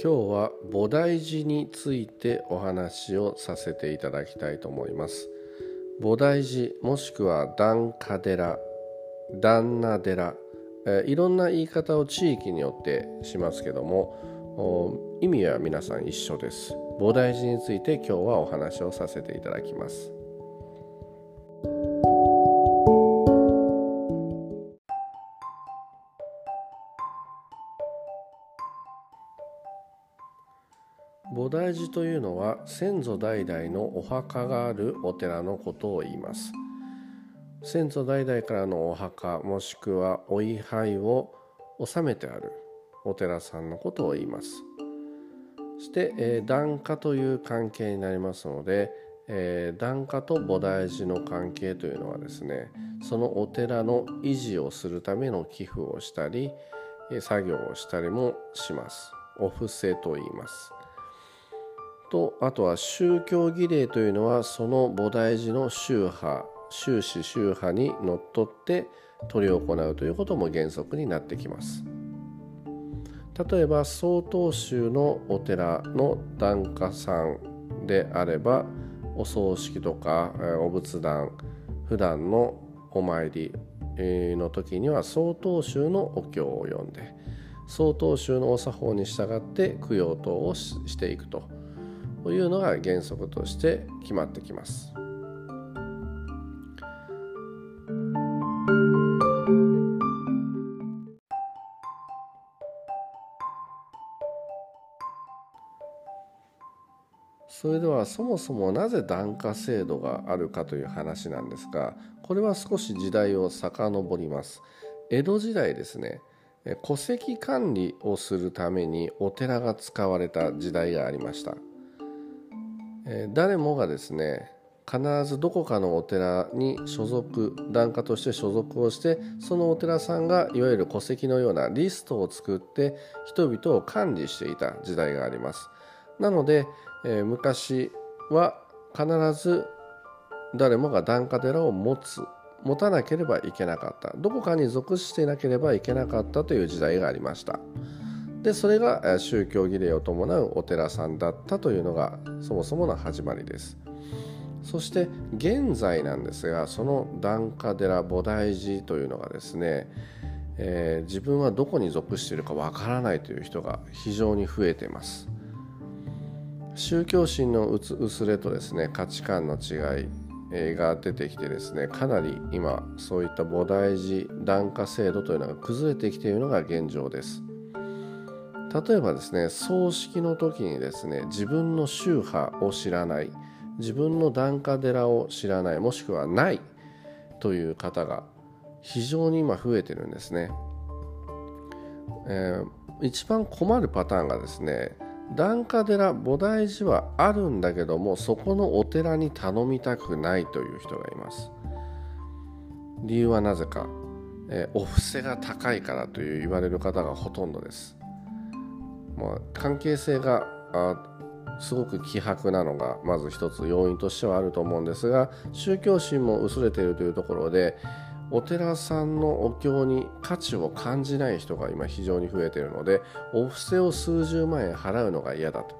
今日は菩提寺についてお話をさせていただきたいと思います。菩提寺もしくは檀家寺旦那寺、えいろんな言い方を地域によってしますけども意味は皆さん一緒です。菩提寺について今日はお話をさせていただきます。菩提寺というのは先祖代々のお墓があるお寺のことを言います。先祖代々からのお墓もしくはお位牌を納めてあるお寺さんのことを言います。そして、えー、檀家という関係になりますので、えー、檀家と菩提寺の関係というのはですねそのお寺の維持をするための寄付をしたり作業をしたりもします。お布施と言います。とあとは宗教儀礼というのはその菩提寺の宗派宗旨宗派にのっとって執り行うということも原則になってきます。例えば曹洞宗のお寺の檀家さんであればお葬式とかお仏壇普段のお参りの時には曹洞宗のお経を読んで曹洞宗のお作法に従って供養等をしていくと。というのが原則として決まってきます。それではそもそもなぜ檀家制度があるかという話なんですがこれは少し時代を遡ります江戸時代ですね戸籍管理をするためにお寺が使われた時代がありました誰もがですね必ずどこかのお寺に所属檀家として所属をしてそのお寺さんがいわゆる戸籍のようなリストを作って人々を管理していた時代があります。なので、えー、昔は必ず誰もが檀家寺を持つ持たなければいけなかった。どこかに属していなければいけなかったという時代がありました。でそれが宗教儀礼を伴うお寺さんだったというのがそもそもの始まりです。そして現在なんですがその檀家寺菩提寺というのがですね、えー、自分はどこに属しているかわからないという人が非常に増えてます。宗教心の薄れとですね価値観の違いが出てきてですねかなり今そういった菩提寺檀家制度というのが崩れてきているのが現状です。例えばですね葬式の時にですね自分の宗派を知らない自分の檀家寺を知らないもしくはないという方が非常に今増えてるんですね、えー、一番困るパターンがですね檀家寺菩提寺はあるんだけどもそこのお寺に頼みたくないという人がいます。理由はなぜか、えー、お布施が高いからという言われる方がほとんどです、まあ、関係性がすごく希薄なのがまず一つ要因としてはあると思うんですが宗教心も薄れているというところでお寺さんのお経に価値を感じない人が今非常に増えているのでお布施を数十万円払うのが嫌だと。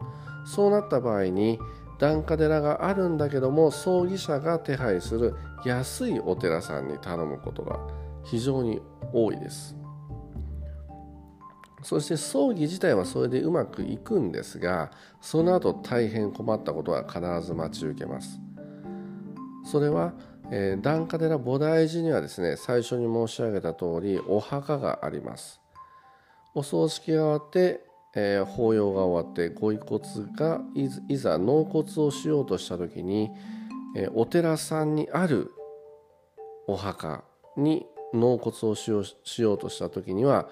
そうなった場合に檀家寺があるんだけども葬儀者が手配する安いお寺さんに頼むことが非常に多いです。そして葬儀自体はそれでうまくいくんですがその後大変困ったことは必ず待ち受けます。それはえー、檀家寺菩提寺にはですね最初に申し上げた通りお墓があります。お葬式が終わって、えー、法要が終わってご遺骨がいざ納骨をしようとした時に、えー、お寺さんにあるお墓に納骨をしようしようとした時には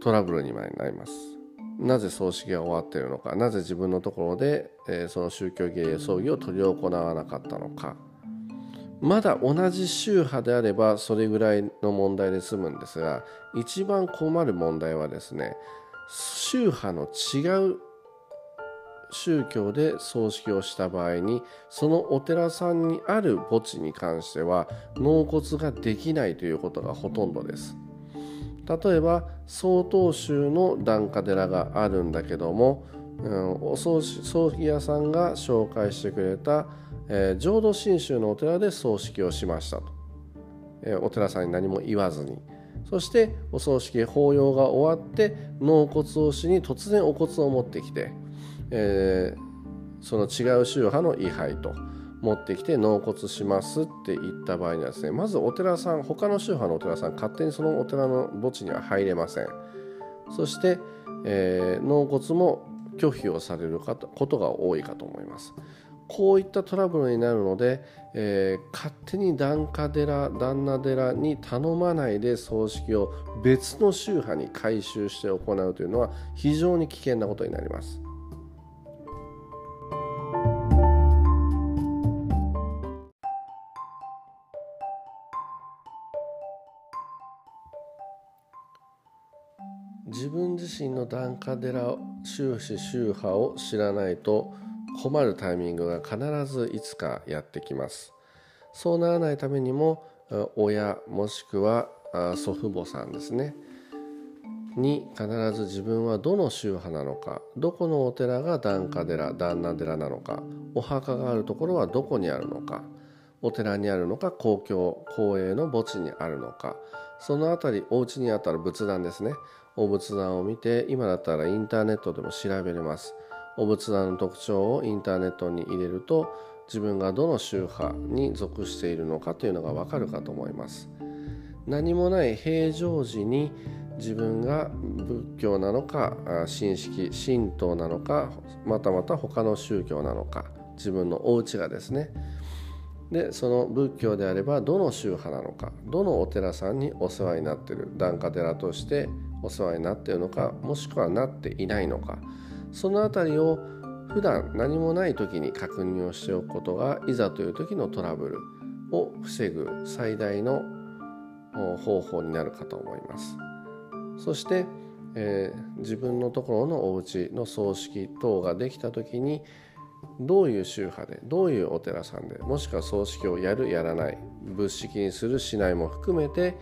トラブルになります。なぜ葬式が終わっているのか。なぜ自分のところで、えー、その宗教芸葬儀を執り行わなかったのか。まだ同じ宗派であればそれぐらいの問題で済むんですが一番困る問題はですね宗派の違う宗教で葬式をした場合にそのお寺さんにある墓地に関しては納骨ができないということがほとんどです。例えば曹洞宗の檀家寺があるんだけども、うん、お葬儀屋さんが紹介してくれた、えー、浄土真宗のお寺で葬式をしましたと、えー、お寺さんに何も言わずに。そしてお葬式法要が終わって納骨をしに突然お骨を持ってきて、えー、その違う宗派の位牌と。持ってきて納骨しますって言った場合にはですねまずお寺さん他の宗派のお寺さん勝手にそのお寺の墓地には入れません。そして、えー、納骨も拒否をされることが多いかと思います。こういったトラブルになるので、えー、勝手に檀家寺旦那寺に頼まないで葬式を別の宗派に改宗して行うというのは非常に危険なことになります。自身の檀家寺宗師宗派を知らないと困るタイミングが必ずいつかやってきます。そうならないためにも親もしくは祖父母さんですね。に必ず自分はどの宗派なのかどこのお寺が檀家寺旦那寺なのかお墓があるところはどこにあるのかお寺にあるのか公共公営の墓地にあるのかその辺りお家にあったら仏壇ですね。お仏壇を見て今だったらインターネットでも調べれます。お仏壇の特徴をインターネットに入れると自分がどの宗派に属しているのかというのがわかるかと思います。何もない平常時に自分が仏教なのか神式神道なのかまたまた他の宗教なのか自分のお家がですね。でその仏教であればどの宗派なのかどのお寺さんにお世話になっている檀家寺としてお世話になっているのかもしくはなっていないのか。その辺りを普段何もない時に確認をしておくことがいざという時のトラブルを防ぐ最大の方法になるかと思います。そして、えー、自分のところのお家の葬式等ができた時にどういう宗派でどういうお寺さんでもしくは葬式をやるやらない仏式にするしないも含めて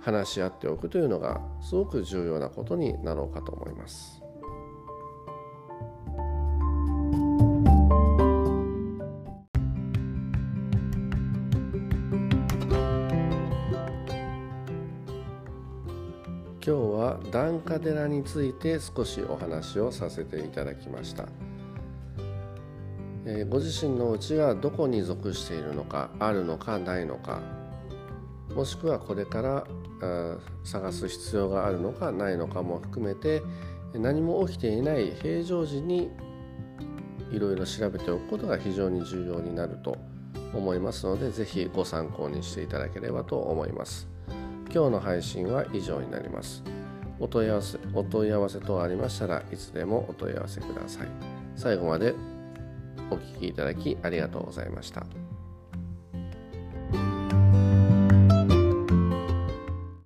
話し合っておくというのがすごく重要なことになろうかと思います。今日は檀家寺について少しお話をさせていただきました、えー、ご自身のうちがどこに属しているのかあるのかないのかもしくはこれから探す必要があるのかないのかも含めて何も起きていない平常時にいろいろ調べておくことが非常に重要になると思いますので是非ご参考にしていただければと思います。今日の配信は以上になります。お問い合わせお問い合わせ等ありましたらいつでもお問い合わせください。最後までお聴きいただきありがとうございました。